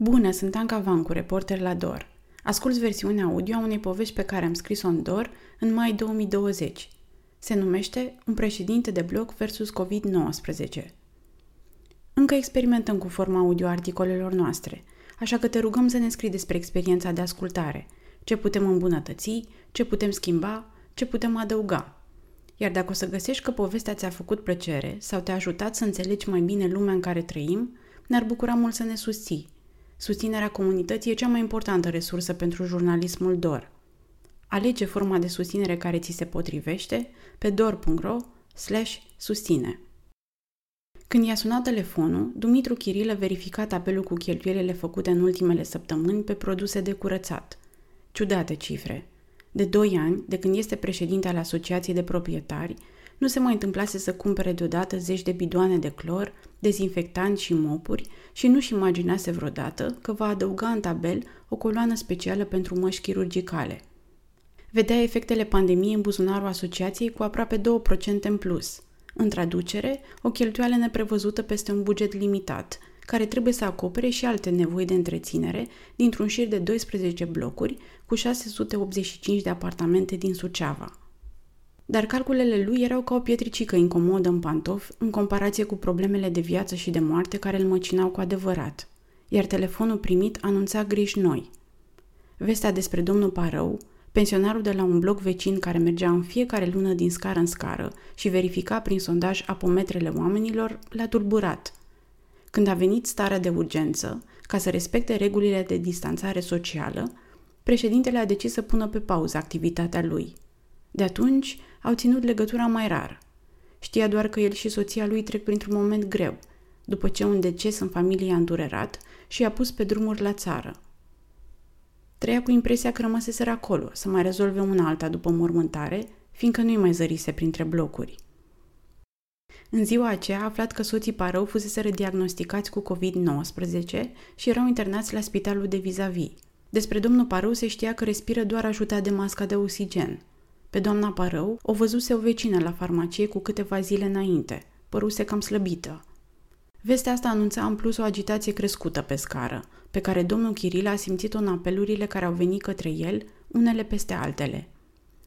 Bună, sunt Anca Vancu, reporter la DOR. Asculți versiunea audio a unei povești pe care am scris-o în DOR în mai 2020. Se numește Un președinte de bloc versus COVID-19. Încă experimentăm cu forma audio a articolelor noastre, așa că te rugăm să ne scrii despre experiența de ascultare, ce putem îmbunătăți, ce putem schimba, ce putem adăuga. Iar dacă o să găsești că povestea ți-a făcut plăcere sau te-a ajutat să înțelegi mai bine lumea în care trăim, ne-ar bucura mult să ne susții. Susținerea comunității e cea mai importantă resursă pentru jurnalismul DOR. Alege forma de susținere care ți se potrivește pe dor.ro susține. Când i-a sunat telefonul, Dumitru Chirilă verificat apelul cu cheltuielile făcute în ultimele săptămâni pe produse de curățat. Ciudate cifre. De 2 ani, de când este președinte al Asociației de Proprietari, nu se mai întâmplase să cumpere deodată zeci de bidoane de clor, dezinfectanți și mopuri și nu-și imaginase vreodată că va adăuga în tabel o coloană specială pentru măști chirurgicale. Vedea efectele pandemiei în buzunarul asociației cu aproape 2% în plus. În traducere, o cheltuială neprevăzută peste un buget limitat, care trebuie să acopere și alte nevoi de întreținere dintr-un șir de 12 blocuri cu 685 de apartamente din Suceava dar calculele lui erau ca o pietricică incomodă în pantof în comparație cu problemele de viață și de moarte care îl măcinau cu adevărat. Iar telefonul primit anunța griji noi. Vestea despre domnul Parău, pensionarul de la un bloc vecin care mergea în fiecare lună din scară în scară și verifica prin sondaj apometrele oamenilor, l-a tulburat. Când a venit starea de urgență, ca să respecte regulile de distanțare socială, președintele a decis să pună pe pauză activitatea lui – de atunci au ținut legătura mai rar. Știa doar că el și soția lui trec printr-un moment greu, după ce un deces în familie a îndurerat și i-a pus pe drumuri la țară. Trăia cu impresia că rămăseseră acolo, să mai rezolve una alta după mormântare, fiindcă nu-i mai zărise printre blocuri. În ziua aceea a aflat că soții Parău fusese diagnosticați cu COVID-19 și erau internați la spitalul de vis-a-vis. Despre domnul Parău se știa că respiră doar ajutat de masca de oxigen – pe doamna Parău o văzuse o vecină la farmacie cu câteva zile înainte. Păruse cam slăbită. Vestea asta anunța în plus o agitație crescută pe scară, pe care domnul Chiril a simțit-o în apelurile care au venit către el, unele peste altele.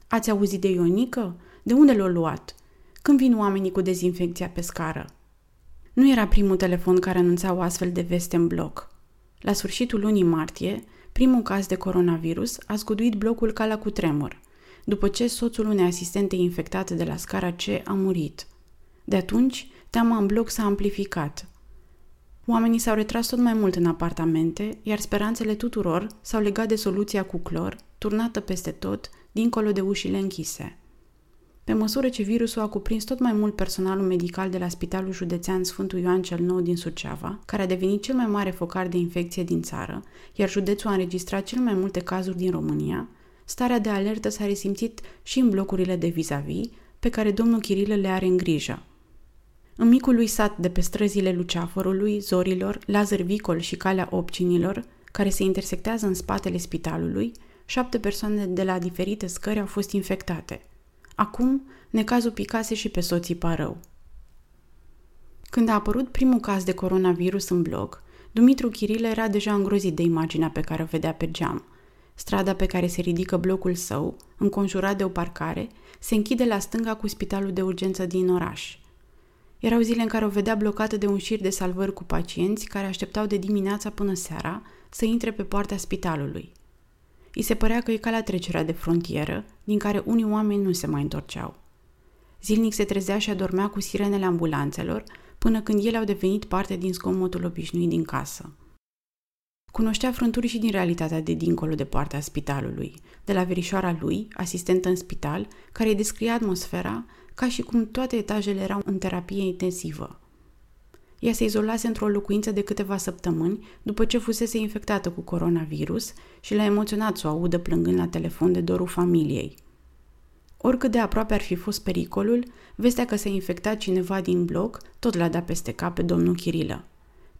Ați auzit de Ionică? De unde l-a luat? Când vin oamenii cu dezinfecția pe scară? Nu era primul telefon care anunța o astfel de veste în bloc. La sfârșitul lunii martie, primul caz de coronavirus a zguduit blocul ca la cutremur – după ce soțul unei asistente infectate de la scara C a murit. De atunci, teama în bloc s-a amplificat. Oamenii s-au retras tot mai mult în apartamente, iar speranțele tuturor s-au legat de soluția cu clor, turnată peste tot, dincolo de ușile închise. Pe măsură ce virusul a cuprins tot mai mult personalul medical de la Spitalul Județean Sfântul Ioan cel Nou din Suceava, care a devenit cel mai mare focar de infecție din țară, iar județul a înregistrat cel mai multe cazuri din România, starea de alertă s-a resimțit și în blocurile de vis-a-vis, pe care domnul Chirilă le are în grijă. În micul lui sat de pe străzile Luceafărului, Zorilor, Lazar Vicol și Calea Opcinilor, care se intersectează în spatele spitalului, șapte persoane de la diferite scări au fost infectate. Acum, necazul picase și pe soții Parău. Când a apărut primul caz de coronavirus în bloc, Dumitru Chirilă era deja îngrozit de imaginea pe care o vedea pe geam – Strada pe care se ridică blocul său, înconjurat de o parcare, se închide la stânga cu spitalul de urgență din oraș. Erau zile în care o vedea blocată de un șir de salvări cu pacienți care așteptau de dimineața până seara să intre pe poarta spitalului. I se părea că e ca la trecerea de frontieră, din care unii oameni nu se mai întorceau. Zilnic se trezea și adormea cu sirenele ambulanțelor, până când ele au devenit parte din zgomotul obișnuit din casă. Cunoștea frânturi și din realitatea de dincolo de poarta spitalului, de la verișoara lui, asistentă în spital, care îi descria atmosfera ca și cum toate etajele erau în terapie intensivă. Ea se izolase într-o locuință de câteva săptămâni după ce fusese infectată cu coronavirus și l-a emoționat să o audă plângând la telefon de dorul familiei. Oricât de aproape ar fi fost pericolul, vestea că s-a infectat cineva din bloc tot l-a dat peste cap pe domnul Chirilă.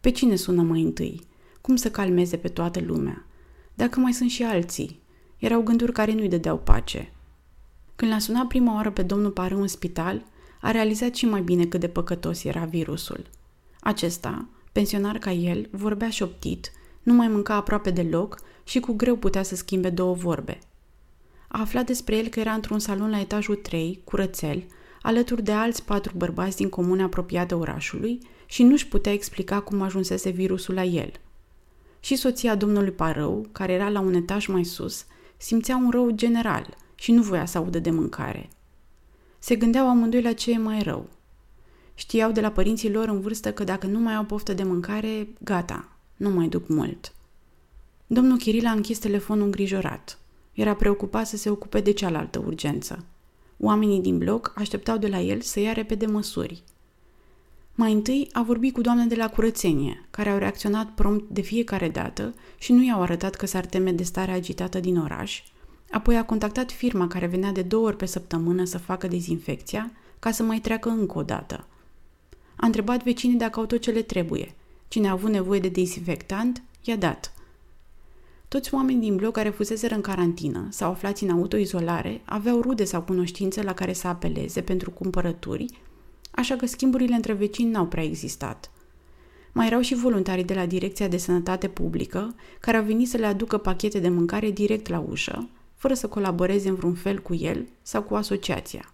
Pe cine sună mai întâi? Cum să calmeze pe toată lumea? Dacă mai sunt și alții? Erau gânduri care nu-i dădeau pace. Când l-a sunat prima oară pe domnul Parâu în spital, a realizat și mai bine cât de păcătos era virusul. Acesta, pensionar ca el, vorbea șoptit, Nu mai mânca aproape deloc și cu greu putea să schimbe două vorbe. A aflat despre el că era într-un salon la etajul 3, curățel, alături de alți patru bărbați din comune apropiate orașului și nu-și putea explica cum ajunsese virusul la el. Și soția domnului Parău, care era la un etaj mai sus, simțea un rău general și nu voia să audă de mâncare. Se gândeau amândoi la ce e mai rău. Știau de la părinții lor în vârstă că dacă nu mai au poftă de mâncare, gata, nu mai duc mult. Domnul Chiril a închis telefonul îngrijorat. Era preocupat să se ocupe de cealaltă urgență. Oamenii din bloc așteptau de la el să ia repede măsuri. Mai întâi a vorbit cu doamne de la curățenie, care au reacționat prompt de fiecare dată și nu i-au arătat că s-ar teme de starea agitată din oraș. Apoi a contactat firma care venea de două ori pe săptămână să facă dezinfecția, ca să mai treacă încă o dată. A întrebat vecinii dacă au tot ce le trebuie. Cine a avut nevoie de dezinfectant, i-a dat. Toți oamenii din bloc care fuseseră în carantină sau aflați în autoizolare aveau rude sau cunoștințe la care să apeleze pentru cumpărături, așa că schimburile între vecini n-au prea existat. Mai erau și voluntarii de la Direcția de Sănătate Publică, care au venit să le aducă pachete de mâncare direct la ușă, fără să colaboreze în vreun fel cu el sau cu asociația.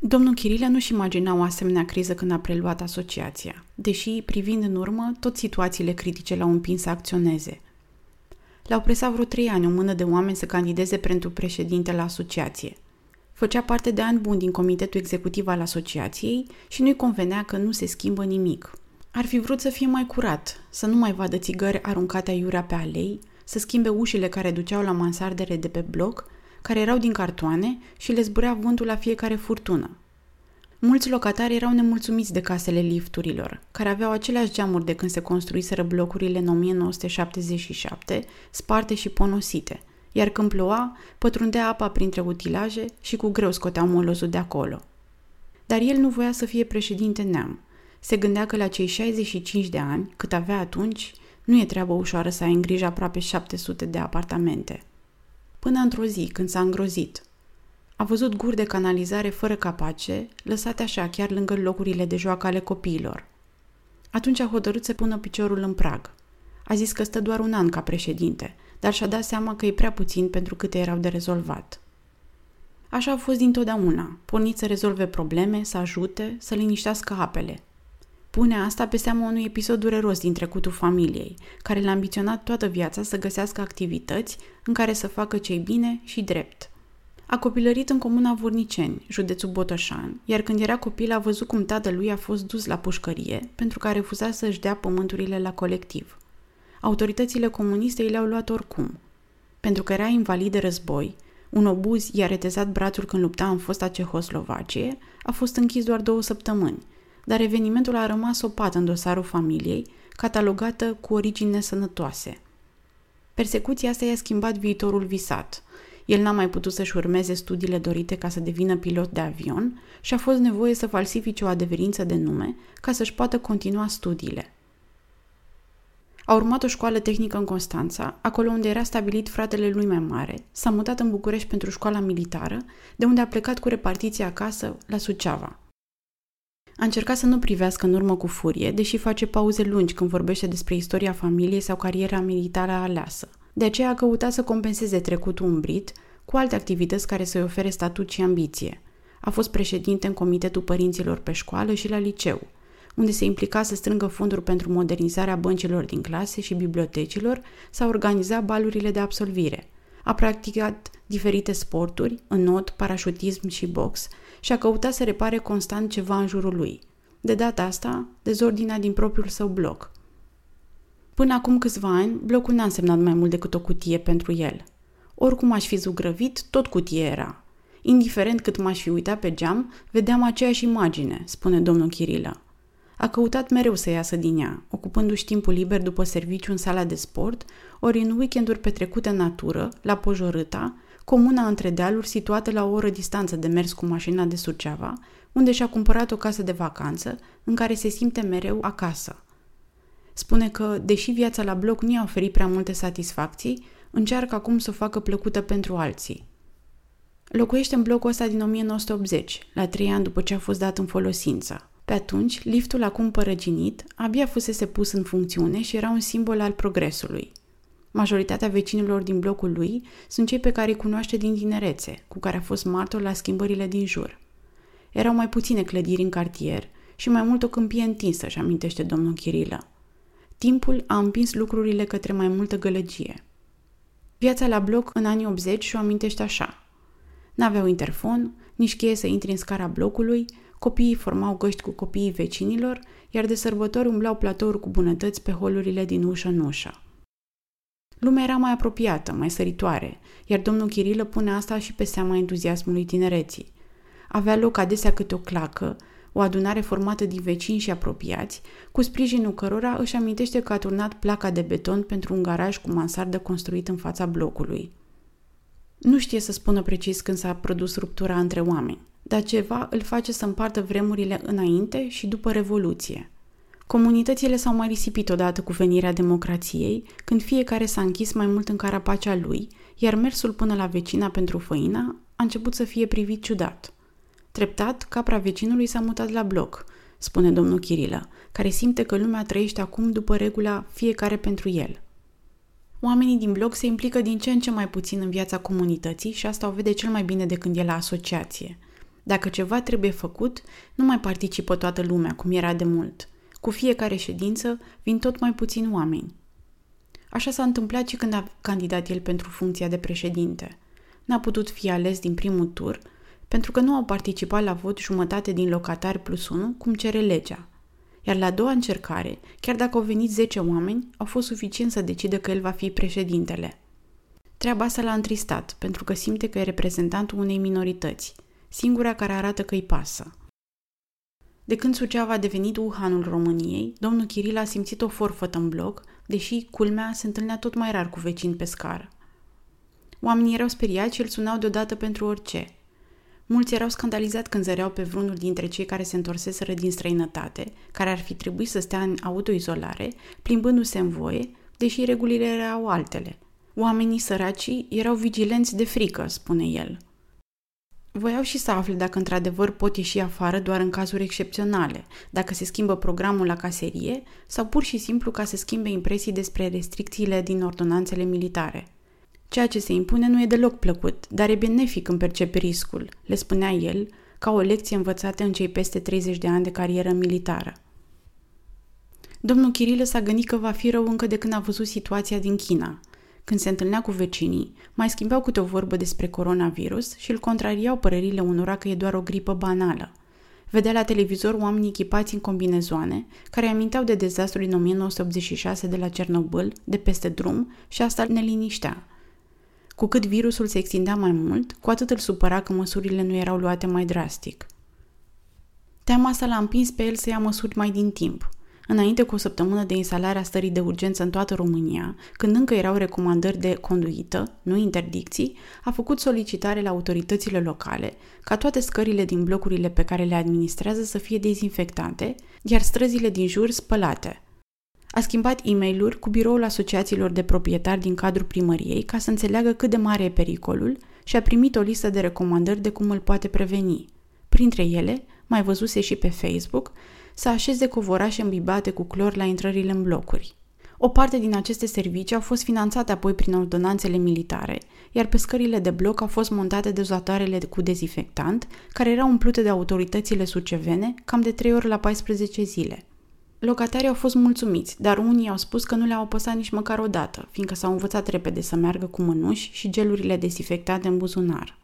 Domnul Chirilă nu-și imagina o asemenea criză când a preluat asociația, deși, privind în urmă, tot situațiile critice l-au împins să acționeze – L-au presat vreo trei ani o mână de oameni să candideze pentru președinte la asociație. Făcea parte de ani buni din comitetul executiv al asociației și nu-i convenea că nu se schimbă nimic. Ar fi vrut să fie mai curat, să nu mai vadă țigări aruncate aiurea pe alei, să schimbe ușile care duceau la mansardele de pe bloc, care erau din cartoane și le zburea vântul la fiecare furtună. Mulți locatari erau nemulțumiți de casele lifturilor, care aveau aceleași geamuri de când se construiseră blocurile în 1977, sparte și ponosite, iar când ploua, pătrundea apa printre utilaje și cu greu scoteau molozul de acolo. Dar el nu voia să fie președinte neam. Se gândea că la cei 65 de ani, cât avea atunci, nu e treabă ușoară să ai în grijă aproape 700 de apartamente. Până într-o zi, când s-a îngrozit – a văzut guri de canalizare fără capace, lăsate așa chiar lângă locurile de joacă ale copiilor. Atunci a hotărât să pună piciorul în prag. A zis că stă doar un an ca președinte, dar și-a dat seama că e prea puțin pentru câte erau de rezolvat. Așa a fost dintotdeauna, pornit să rezolve probleme, să ajute, să liniștească apele. Pune asta pe seama unui episod dureros din trecutul familiei, care l-a ambiționat toată viața să găsească activități în care să facă cei bine și drept – a copilărit în comuna Vorniceni, județul Botoșan, iar când era copil a văzut cum tatălui a fost dus la pușcărie pentru că a refuzat să-și dea pământurile la colectiv. Autoritățile comuniste i le-au luat oricum. Pentru că era invalid de război, un obuz i-a retezat brațul când lupta în fosta Cehoslovacie, a fost închis doar două săptămâni, dar evenimentul a rămas opat în dosarul familiei, catalogată cu origini nesănătoase. Persecuția asta i-a schimbat viitorul visat – el n-a mai putut să-și urmeze studiile dorite ca să devină pilot de avion și a fost nevoie să falsifice o adeverință de nume ca să-și poată continua studiile. A urmat o școală tehnică în Constanța, acolo unde era stabilit fratele lui mai mare, s-a mutat în București pentru școala militară, de unde a plecat cu repartiție acasă, la Suceava. A încercat să nu privească în urmă cu furie, deși face pauze lungi când vorbește despre istoria familiei sau cariera militară aleasă – de aceea a căutat să compenseze trecutul umbrit cu alte activități care să-i ofere statut și ambiție. A fost președinte în Comitetul Părinților pe școală și la liceu, unde se implica să strângă fonduri pentru modernizarea băncilor din clase și bibliotecilor sau organiza balurile de absolvire. A practicat diferite sporturi, înot, parașutism și box și a căutat să repare constant ceva în jurul lui. De data asta, dezordinea din propriul său bloc – Până acum câțiva ani, blocul n-a însemnat mai mult decât o cutie pentru el. Oricum aș fi zugrăvit, tot cutie era. Indiferent cât m-aș fi uitat pe geam, vedeam aceeași imagine, spune domnul Chirilă. A căutat mereu să iasă din ea, ocupându-și timpul liber după serviciu în sala de sport, ori în weekenduri petrecute în natură, la Pojorâta, comuna între dealuri situată la o oră distanță de mers cu mașina de Suceava, unde și-a cumpărat o casă de vacanță, în care se simte mereu acasă – Spune că, deși viața la bloc nu i-a oferit prea multe satisfacții, încearcă acum să o facă plăcută pentru alții. Locuiește în blocul ăsta din 1980, la trei ani după ce a fost dat în folosință. Pe atunci, liftul acum părăginit abia fusese pus în funcțiune și era un simbol al progresului. Majoritatea vecinilor din blocul lui sunt cei pe care îi cunoaște din tinerețe, cu care a fost martor la schimbările din jur. Erau mai puține clădiri în cartier și mai mult o câmpie întinsă, și amintește domnul Chirilă. Timpul a împins lucrurile către mai multă gălăgie. Viața la bloc în anii 80 și-o amintește așa. N-aveau interfon, nici cheie să intri în scara blocului, copiii formau găști cu copiii vecinilor, iar de sărbători umblau platouri cu bunătăți pe holurile din ușă în ușă. Lumea era mai apropiată, mai săritoare, iar domnul Chirilă pune asta și pe seama entuziasmului tinereții. Avea loc adesea câte o clacă, o adunare formată din vecini și apropiați, cu sprijinul cărora își amintește că a turnat placa de beton pentru un garaj cu mansardă construit în fața blocului. Nu știe să spună precis când s-a produs ruptura între oameni, dar ceva îl face să împartă vremurile înainte și după Revoluție. Comunitățile s-au mai risipit odată cu venirea democrației, când fiecare s-a închis mai mult în carapacea lui, iar mersul până la vecina pentru făina a început să fie privit ciudat. Treptat, capra vecinului s-a mutat la bloc, spune domnul Chirilă, care simte că lumea trăiește acum după regula fiecare pentru el. Oamenii din bloc se implică din ce în ce mai puțin în viața comunității și asta o vede cel mai bine de când e la asociație. Dacă ceva trebuie făcut, nu mai participă toată lumea, cum era de mult. Cu fiecare ședință vin tot mai puțini oameni. Așa s-a întâmplat și când a candidat el pentru funcția de președinte. N-a putut fi ales din primul tur, pentru că nu au participat la vot jumătate din locatari plus 1, cum cere legea. Iar la a doua încercare, chiar dacă au venit 10 oameni, au fost suficient să decidă că el va fi președintele. Treaba asta l-a întristat, pentru că simte că e reprezentantul unei minorități, singura care arată că îi pasă. De când Suceava a devenit Wuhanul României, domnul Chiril a simțit o forfătă în bloc, deși, culmea, se întâlnea tot mai rar cu vecini pe scară. Oamenii erau speriați și îl sunau deodată pentru orice – Mulți erau scandalizați când zăreau pe vreunul dintre cei care se întorseseră din străinătate, care ar fi trebuit să stea în autoizolare, plimbându-se în voie, deși regulile erau altele. Oamenii săraci erau vigilenți de frică, spune el. Voiau și să afle dacă într-adevăr pot ieși afară doar în cazuri excepționale, dacă se schimbă programul la caserie sau pur și simplu ca să schimbe impresii despre restricțiile din ordonanțele militare. Ceea ce se impune nu e deloc plăcut, dar e benefic în percepe riscul, le spunea el, ca o lecție învățată în cei peste 30 de ani de carieră militară. Domnul Chirilă s-a gândit că va fi rău încă de când a văzut situația din China. Când se întâlnea cu vecinii, mai schimbau câte o vorbă despre coronavirus și îl contrariau părerile unora că e doar o gripă banală. Vedea la televizor oameni echipați în combinezoane, care aminteau de dezastrul din 1986 de la Cernobâl, de peste drum, și asta ne liniștea. Cu cât virusul se extindea mai mult, cu atât îl supăra că măsurile nu erau luate mai drastic. Teama asta l-a împins pe el să ia măsuri mai din timp. Înainte cu o săptămână de instalare a stării de urgență în toată România, când încă erau recomandări de conduită, nu interdicții, a făcut solicitare la autoritățile locale ca toate scările din blocurile pe care le administrează să fie dezinfectate, iar străzile din jur spălate – a schimbat e mail cu biroul asociațiilor de proprietari din cadrul primăriei ca să înțeleagă cât de mare e pericolul și a primit o listă de recomandări de cum îl poate preveni. Printre ele, mai văzuse și pe Facebook, să așeze covorașe îmbibate cu clor la intrările în blocuri. O parte din aceste servicii au fost finanțate apoi prin ordonanțele militare, iar pe scările de bloc au fost montate dezatoarele cu dezinfectant, care erau umplute de autoritățile sucevene cam de 3 ori la 14 zile – Locatarii au fost mulțumiți, dar unii au spus că nu le-au apăsat nici măcar o dată, fiindcă s-au învățat repede să meargă cu mânuși și gelurile desinfectate în buzunar.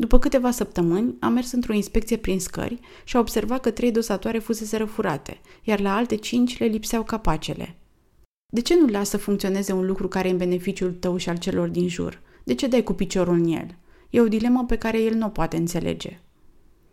După câteva săptămâni, a mers într-o inspecție prin scări și a observat că trei dosatoare fusese răfurate, iar la alte cinci le lipseau capacele. De ce nu lasă să funcționeze un lucru care e în beneficiul tău și al celor din jur? De ce dai cu piciorul în el? E o dilemă pe care el nu o poate înțelege.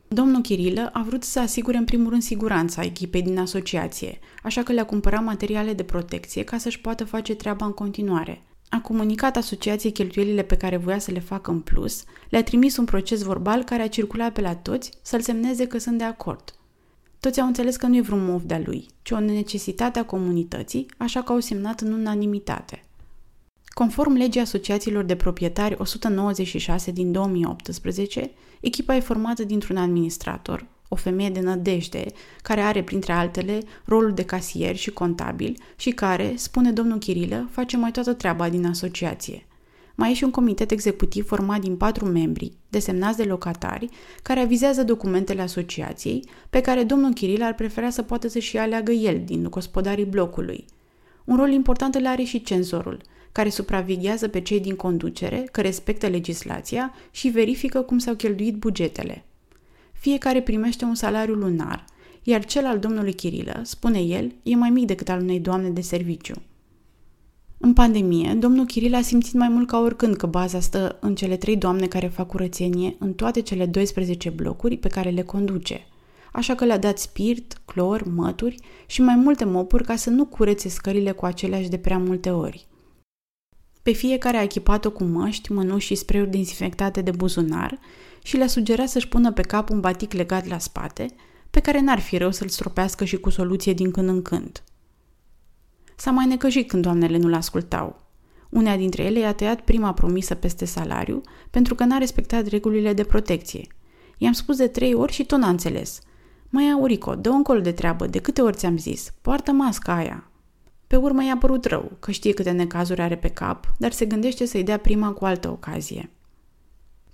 Domnul Chirilă a vrut să asigure în primul rând siguranța echipei din asociație, așa că le-a cumpărat materiale de protecție ca să-și poată face treaba în continuare. A comunicat asociației cheltuielile pe care voia să le facă în plus, le-a trimis un proces verbal care a circulat pe la toți să-l semneze că sunt de acord. Toți au înțeles că nu e vreun mov de-a lui, ci o necesitate a comunității, așa că au semnat în unanimitate. Conform legii asociațiilor de proprietari 196 din 2018, echipa e formată dintr-un administrator, o femeie de nădejde, care are, printre altele, rolul de casier și contabil și care, spune domnul Chirilă, face mai toată treaba din asociație. Mai e și un comitet executiv format din patru membri, desemnați de locatari, care avizează documentele asociației, pe care domnul Chiril ar prefera să poată să-și aleagă el din gospodarii blocului. Un rol important îl are și cenzorul, care supraveghează pe cei din conducere, că respectă legislația și verifică cum s-au cheltuit bugetele. Fiecare primește un salariu lunar, iar cel al domnului Chirilă, spune el, e mai mic decât al unei doamne de serviciu. În pandemie, domnul Chiril a simțit mai mult ca oricând că baza stă în cele trei doamne care fac curățenie în toate cele 12 blocuri pe care le conduce. Așa că le-a dat spirit, clor, mături și mai multe mopuri ca să nu curețe scările cu aceleași de prea multe ori. Pe fiecare a echipat-o cu măști, mănuși și spray-uri dezinfectate de buzunar și le-a sugerat să-și pună pe cap un batic legat la spate, pe care n-ar fi rău să-l stropească și cu soluție din când în când. S-a mai necăjit când doamnele nu-l ascultau. Unea dintre ele i-a tăiat prima promisă peste salariu pentru că n-a respectat regulile de protecție. I-am spus de trei ori și tot n-a înțeles. Mai Aurico, dă încolo de treabă, de câte ori ți-am zis, poartă masca aia. Pe urmă i-a părut rău, că știe câte necazuri are pe cap, dar se gândește să-i dea prima cu altă ocazie.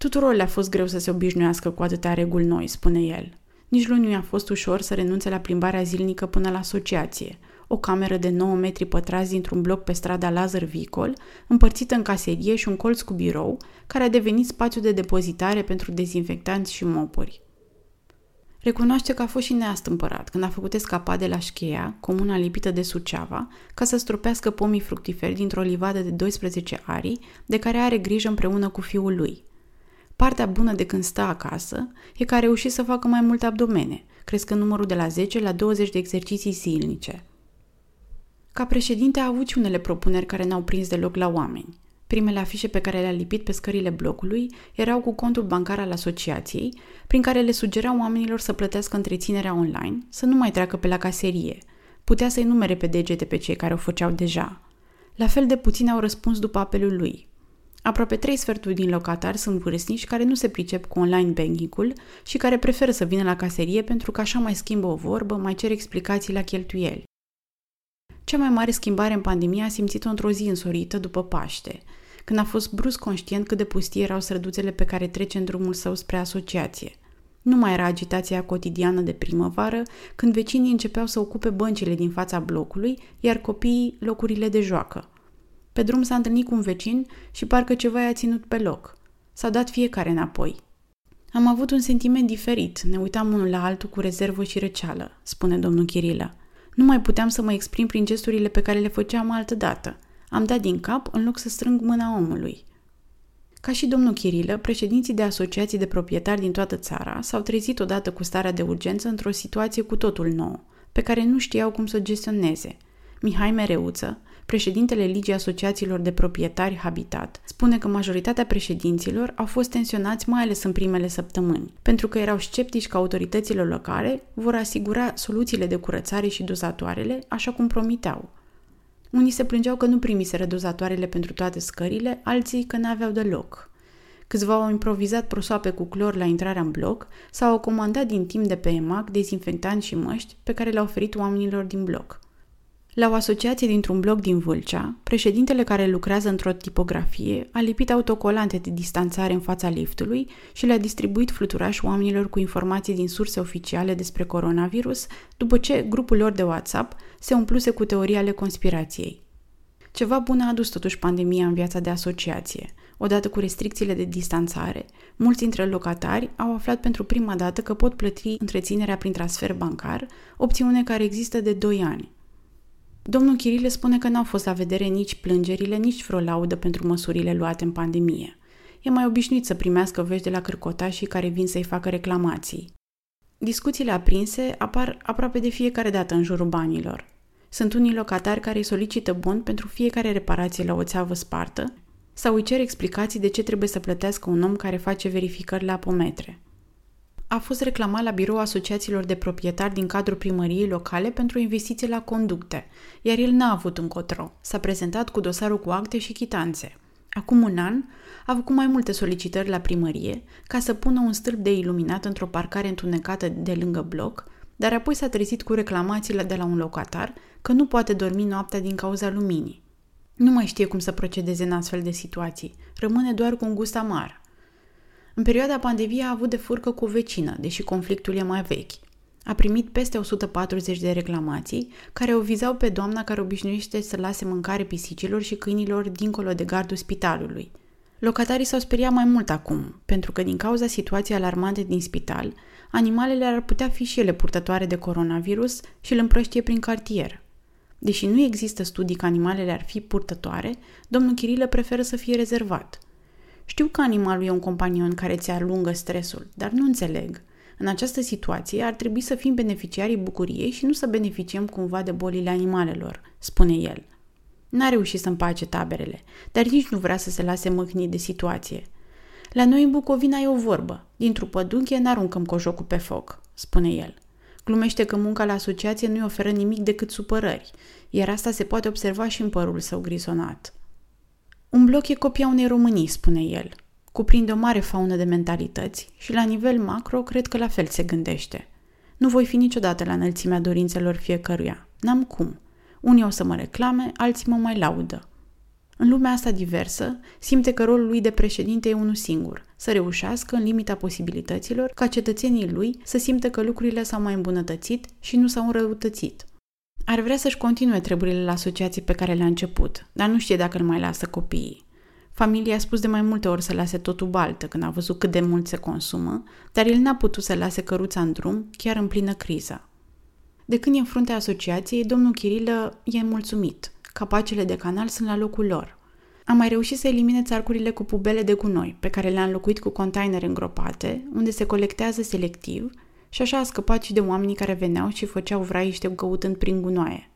Tuturor le-a fost greu să se obișnuiască cu atâtea reguli noi, spune el. Nici lui nu i-a fost ușor să renunțe la plimbarea zilnică până la asociație – o cameră de 9 metri pătrați dintr-un bloc pe strada Lazar Vicol, împărțită în caserie și un colț cu birou, care a devenit spațiu de depozitare pentru dezinfectanți și mopuri. Recunoaște că a fost și neastâmpărat când a făcut escapat de la Șcheia, comuna lipită de Suceava, ca să stropească pomii fructiferi dintr-o livadă de 12 arii, de care are grijă împreună cu fiul lui. Partea bună de când stă acasă e că a reușit să facă mai multe abdomene, crescând numărul de la 10 la 20 de exerciții zilnice – ca președinte a avut și unele propuneri care n-au prins deloc la oameni. Primele afișe pe care le-a lipit pe scările blocului erau cu contul bancar al asociației, prin care le sugerau oamenilor să plătească întreținerea online, să nu mai treacă pe la caserie. Putea să-i numere pe degete pe cei care o făceau deja. La fel de puțini au răspuns după apelul lui. Aproape trei sferturi din locatari sunt vârstnici care nu se pricep cu online banking-ul și care preferă să vină la caserie pentru că așa mai schimbă o vorbă, mai cer explicații la cheltuieli. Cea mai mare schimbare în pandemie a simțit-o într-o zi însorită după Paște, când a fost brusc conștient cât de pustii erau străduțele pe care trece în drumul său spre asociație. Nu mai era agitația cotidiană de primăvară, când vecinii începeau să ocupe băncile din fața blocului, iar copiii locurile de joacă. Pe drum s-a întâlnit cu un vecin și parcă ceva i-a ținut pe loc. S-a dat fiecare înapoi. Am avut un sentiment diferit, ne uitam unul la altul cu rezervă și răceală, spune domnul Chirilă. Nu mai puteam să mă exprim prin gesturile pe care le făceam altă dată. Am dat din cap în loc să strâng mâna omului. Ca și domnul Chirilă, președinții de asociații de proprietari din toată țara s-au trezit odată cu starea de urgență într-o situație cu totul nouă, pe care nu știau cum să o gestioneze. Mihai Mereuță, președintele Ligii Asociațiilor de Proprietari Habitat, spune că majoritatea președinților au fost tensionați mai ales în primele săptămâni, pentru că erau sceptici că autoritățile locale vor asigura soluțiile de curățare și dozatoarele așa cum promiteau. Unii se plângeau că nu primiseră dozatoarele pentru toate scările, alții că n-aveau deloc. Câțiva au improvizat prosoape cu clor la intrarea în bloc sau au comandat din timp de pe EMAC dezinfectanți și măști pe care le-au oferit oamenilor din bloc. La o asociație dintr-un bloc din Vâlcea, președintele care lucrează într-o tipografie a lipit autocolante de distanțare în fața liftului și le-a distribuit fluturași oamenilor cu informații din surse oficiale despre coronavirus, după ce grupul lor de WhatsApp se umpluse cu teorii ale conspirației. Ceva bun a adus totuși pandemia în viața de asociație. Odată cu restricțiile de distanțare, mulți dintre locatari au aflat pentru prima dată că pot plăti întreținerea prin transfer bancar, opțiune care există de 2 ani. Domnul Chirile spune că n-au fost la vedere nici plângerile, nici vreo laudă pentru măsurile luate în pandemie. E mai obișnuit să primească vești de la cârcotașii care vin să-i facă reclamații. Discuțiile aprinse apar aproape de fiecare dată în jurul banilor. Sunt unii locatari care îi solicită bun pentru fiecare reparație la o țeavă spartă sau îi cer explicații de ce trebuie să plătească un om care face verificări la apometre a fost reclamat la birou asociațiilor de proprietari din cadrul primăriei locale pentru investiții la conducte, iar el n-a avut încotro. S-a prezentat cu dosarul cu acte și chitanțe. Acum un an a făcut mai multe solicitări la primărie ca să pună un stâlp de iluminat într-o parcare întunecată de lângă bloc, dar apoi s-a trezit cu reclamațiile de la un locatar că nu poate dormi noaptea din cauza luminii. Nu mai știe cum să procedeze în astfel de situații. Rămâne doar cu un gust amar. În perioada pandemiei a avut de furcă cu o vecină, deși conflictul e mai vechi. A primit peste 140 de reclamații care o vizau pe doamna care obișnuiește să lase mâncare pisicilor și câinilor dincolo de gardul spitalului. Locatarii s-au speriat mai mult acum, pentru că din cauza situației alarmante din spital, animalele ar putea fi și ele purtătoare de coronavirus și îl împrăștie prin cartier. Deși nu există studii că animalele ar fi purtătoare, domnul Chirilă preferă să fie rezervat. Știu că animalul e un companion care ți alungă stresul, dar nu înțeleg. În această situație ar trebui să fim beneficiarii bucuriei și nu să beneficiem cumva de bolile animalelor, spune el. N-a reușit să împace taberele, dar nici nu vrea să se lase mâhnit de situație. La noi în Bucovina e o vorbă. Dintr-o pădunche n-aruncăm cojocul pe foc, spune el. Glumește că munca la asociație nu-i oferă nimic decât supărări, iar asta se poate observa și în părul său grisonat. Un bloc e copia unei Românii, spune el. Cuprinde o mare faună de mentalități și la nivel macro cred că la fel se gândește. Nu voi fi niciodată la înălțimea dorințelor fiecăruia. N-am cum. Unii o să mă reclame, alții mă mai laudă. În lumea asta diversă, simte că rolul lui de președinte e unul singur, să reușească, în limita posibilităților, ca cetățenii lui să simtă că lucrurile s-au mai îmbunătățit și nu s-au înrăutățit. Ar vrea să-și continue treburile la asociații pe care le-a început, dar nu știe dacă îl mai lasă copiii. Familia a spus de mai multe ori să lase totul baltă când a văzut cât de mult se consumă, dar el n-a putut să lase căruța în drum chiar în plină criză. De când e în fruntea asociației, domnul Chirilă e mulțumit. Capacele de canal sunt la locul lor. Am mai reușit să elimine țarcurile cu pubele de gunoi, pe care le-a înlocuit cu containere îngropate, unde se colectează selectiv și așa a scăpat și de oamenii care veneau și făceau vraiște căutând prin gunoaie.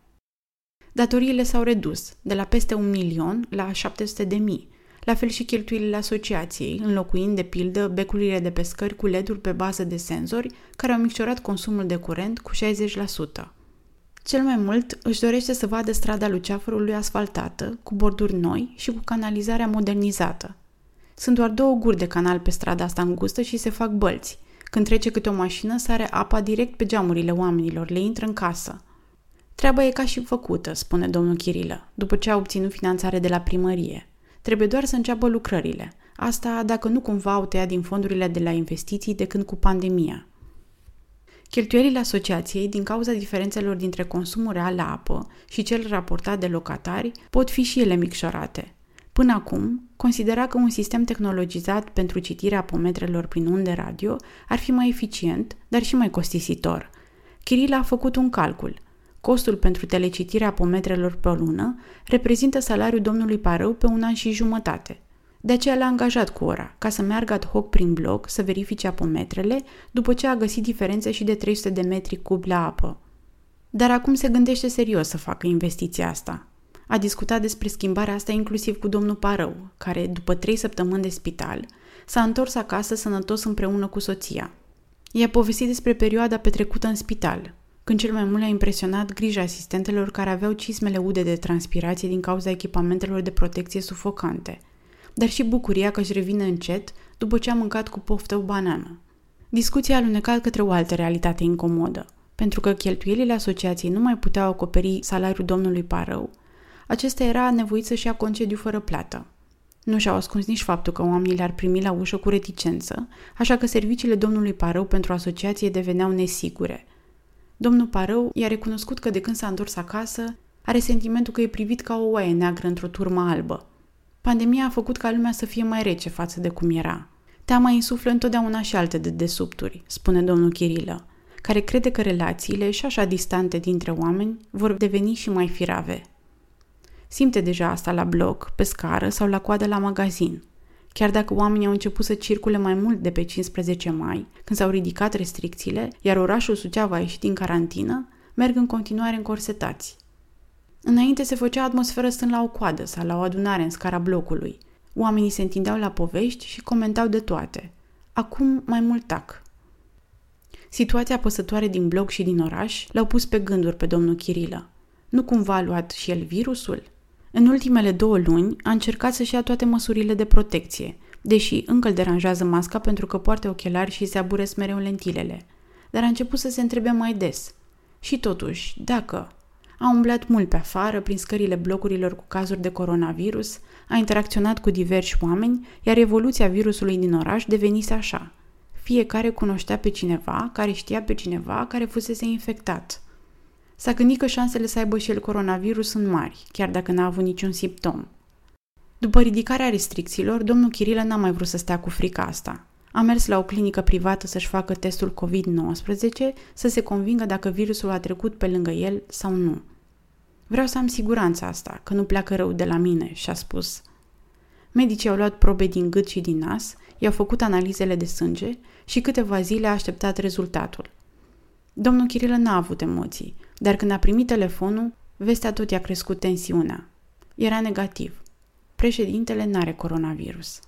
Datoriile s-au redus, de la peste un milion la 700 de mii, la fel și cheltuielile asociației, înlocuind de pildă becurile de pescări cu leduri pe bază de senzori, care au micșorat consumul de curent cu 60%. Cel mai mult își dorește să vadă strada Luceafărului asfaltată, cu borduri noi și cu canalizarea modernizată. Sunt doar două guri de canal pe strada asta îngustă și se fac bălți. Când trece câte o mașină, sare apa direct pe geamurile oamenilor, le intră în casă. Treaba e ca și făcută, spune domnul Chirilă, după ce a obținut finanțare de la primărie. Trebuie doar să înceapă lucrările. Asta dacă nu cumva au tăiat din fondurile de la investiții de când cu pandemia. Cheltuielile asociației, din cauza diferențelor dintre consumul real la apă și cel raportat de locatari, pot fi și ele micșorate. Până acum, considera că un sistem tehnologizat pentru citirea apometrelor prin unde radio ar fi mai eficient, dar și mai costisitor. Kiril a făcut un calcul – Costul pentru telecitirea apometrelor pe o lună reprezintă salariul domnului Parău pe un an și jumătate. De aceea l-a angajat cu ora, ca să meargă ad hoc prin bloc să verifice apometrele, după ce a găsit diferențe și de 300 de metri cub la apă. Dar acum se gândește serios să facă investiția asta. A discutat despre schimbarea asta inclusiv cu domnul Parău, care, după trei săptămâni de spital, s-a întors acasă sănătos împreună cu soția. I-a povestit despre perioada petrecută în spital, când cel mai mult le-a impresionat grija asistentelor care aveau cismele ude de transpirație din cauza echipamentelor de protecție sufocante, dar și bucuria că își revine încet după ce a mâncat cu poftă o banană. Discuția a alunecat către o altă realitate incomodă. Pentru că cheltuielile asociației nu mai puteau acoperi salariul domnului Parău, acesta era nevoit să-și ia concediu fără plată. Nu și-au ascuns nici faptul că oamenii le-ar primi la ușă cu reticență, așa că serviciile domnului Parău pentru asociație deveneau nesigure – Domnul Parău i-a recunoscut că de când s-a întors acasă, are sentimentul că e privit ca o oaie neagră într-o turmă albă. Pandemia a făcut ca lumea să fie mai rece față de cum era. Teama insuflă întotdeauna și alte de desubturi, spune domnul Chirilă, care crede că relațiile și așa distante dintre oameni vor deveni și mai firave. Simte deja asta la bloc, pe scară sau la coadă la magazin – Chiar dacă oamenii au început să circule mai mult de pe 15 mai, când s-au ridicat restricțiile, iar orașul Suceava a ieșit din carantină, merg în continuare încorsetați. Înainte se făcea atmosferă stând la o coadă sau la o adunare în scara blocului. Oamenii se întindeau la povești și comentau de toate. Acum mai mult tac. Situația apăsătoare din bloc și din oraș l-au pus pe gânduri pe domnul Chirilă. Nu cumva a luat și el virusul? În ultimele două luni a încercat să-și ia toate măsurile de protecție, deși încă îl deranjează masca pentru că poartă ochelari și se aburesc mereu lentilele. Dar a început să se întrebe mai des. Și totuși, dacă a umblat mult pe afară, prin scările blocurilor cu cazuri de coronavirus, a interacționat cu diversi oameni, iar evoluția virusului din oraș devenise așa. Fiecare cunoștea pe cineva, care știa pe cineva care fusese infectat. S-a gândit că șansele să aibă și el coronavirus sunt mari, chiar dacă n-a avut niciun simptom. După ridicarea restricțiilor, domnul Chirilă n-a mai vrut să stea cu frica asta. A mers la o clinică privată să-și facă testul COVID-19 să se convingă dacă virusul a trecut pe lângă el sau nu. Vreau să am siguranța asta, că nu pleacă rău de la mine, și-a spus. Medicii au luat probe din gât și din nas, i-au făcut analizele de sânge și câteva zile a așteptat rezultatul. Domnul Chirilă n-a avut emoții, dar când a primit telefonul, vestea tot i-a crescut tensiunea. Era negativ. Președintele n-are coronavirus.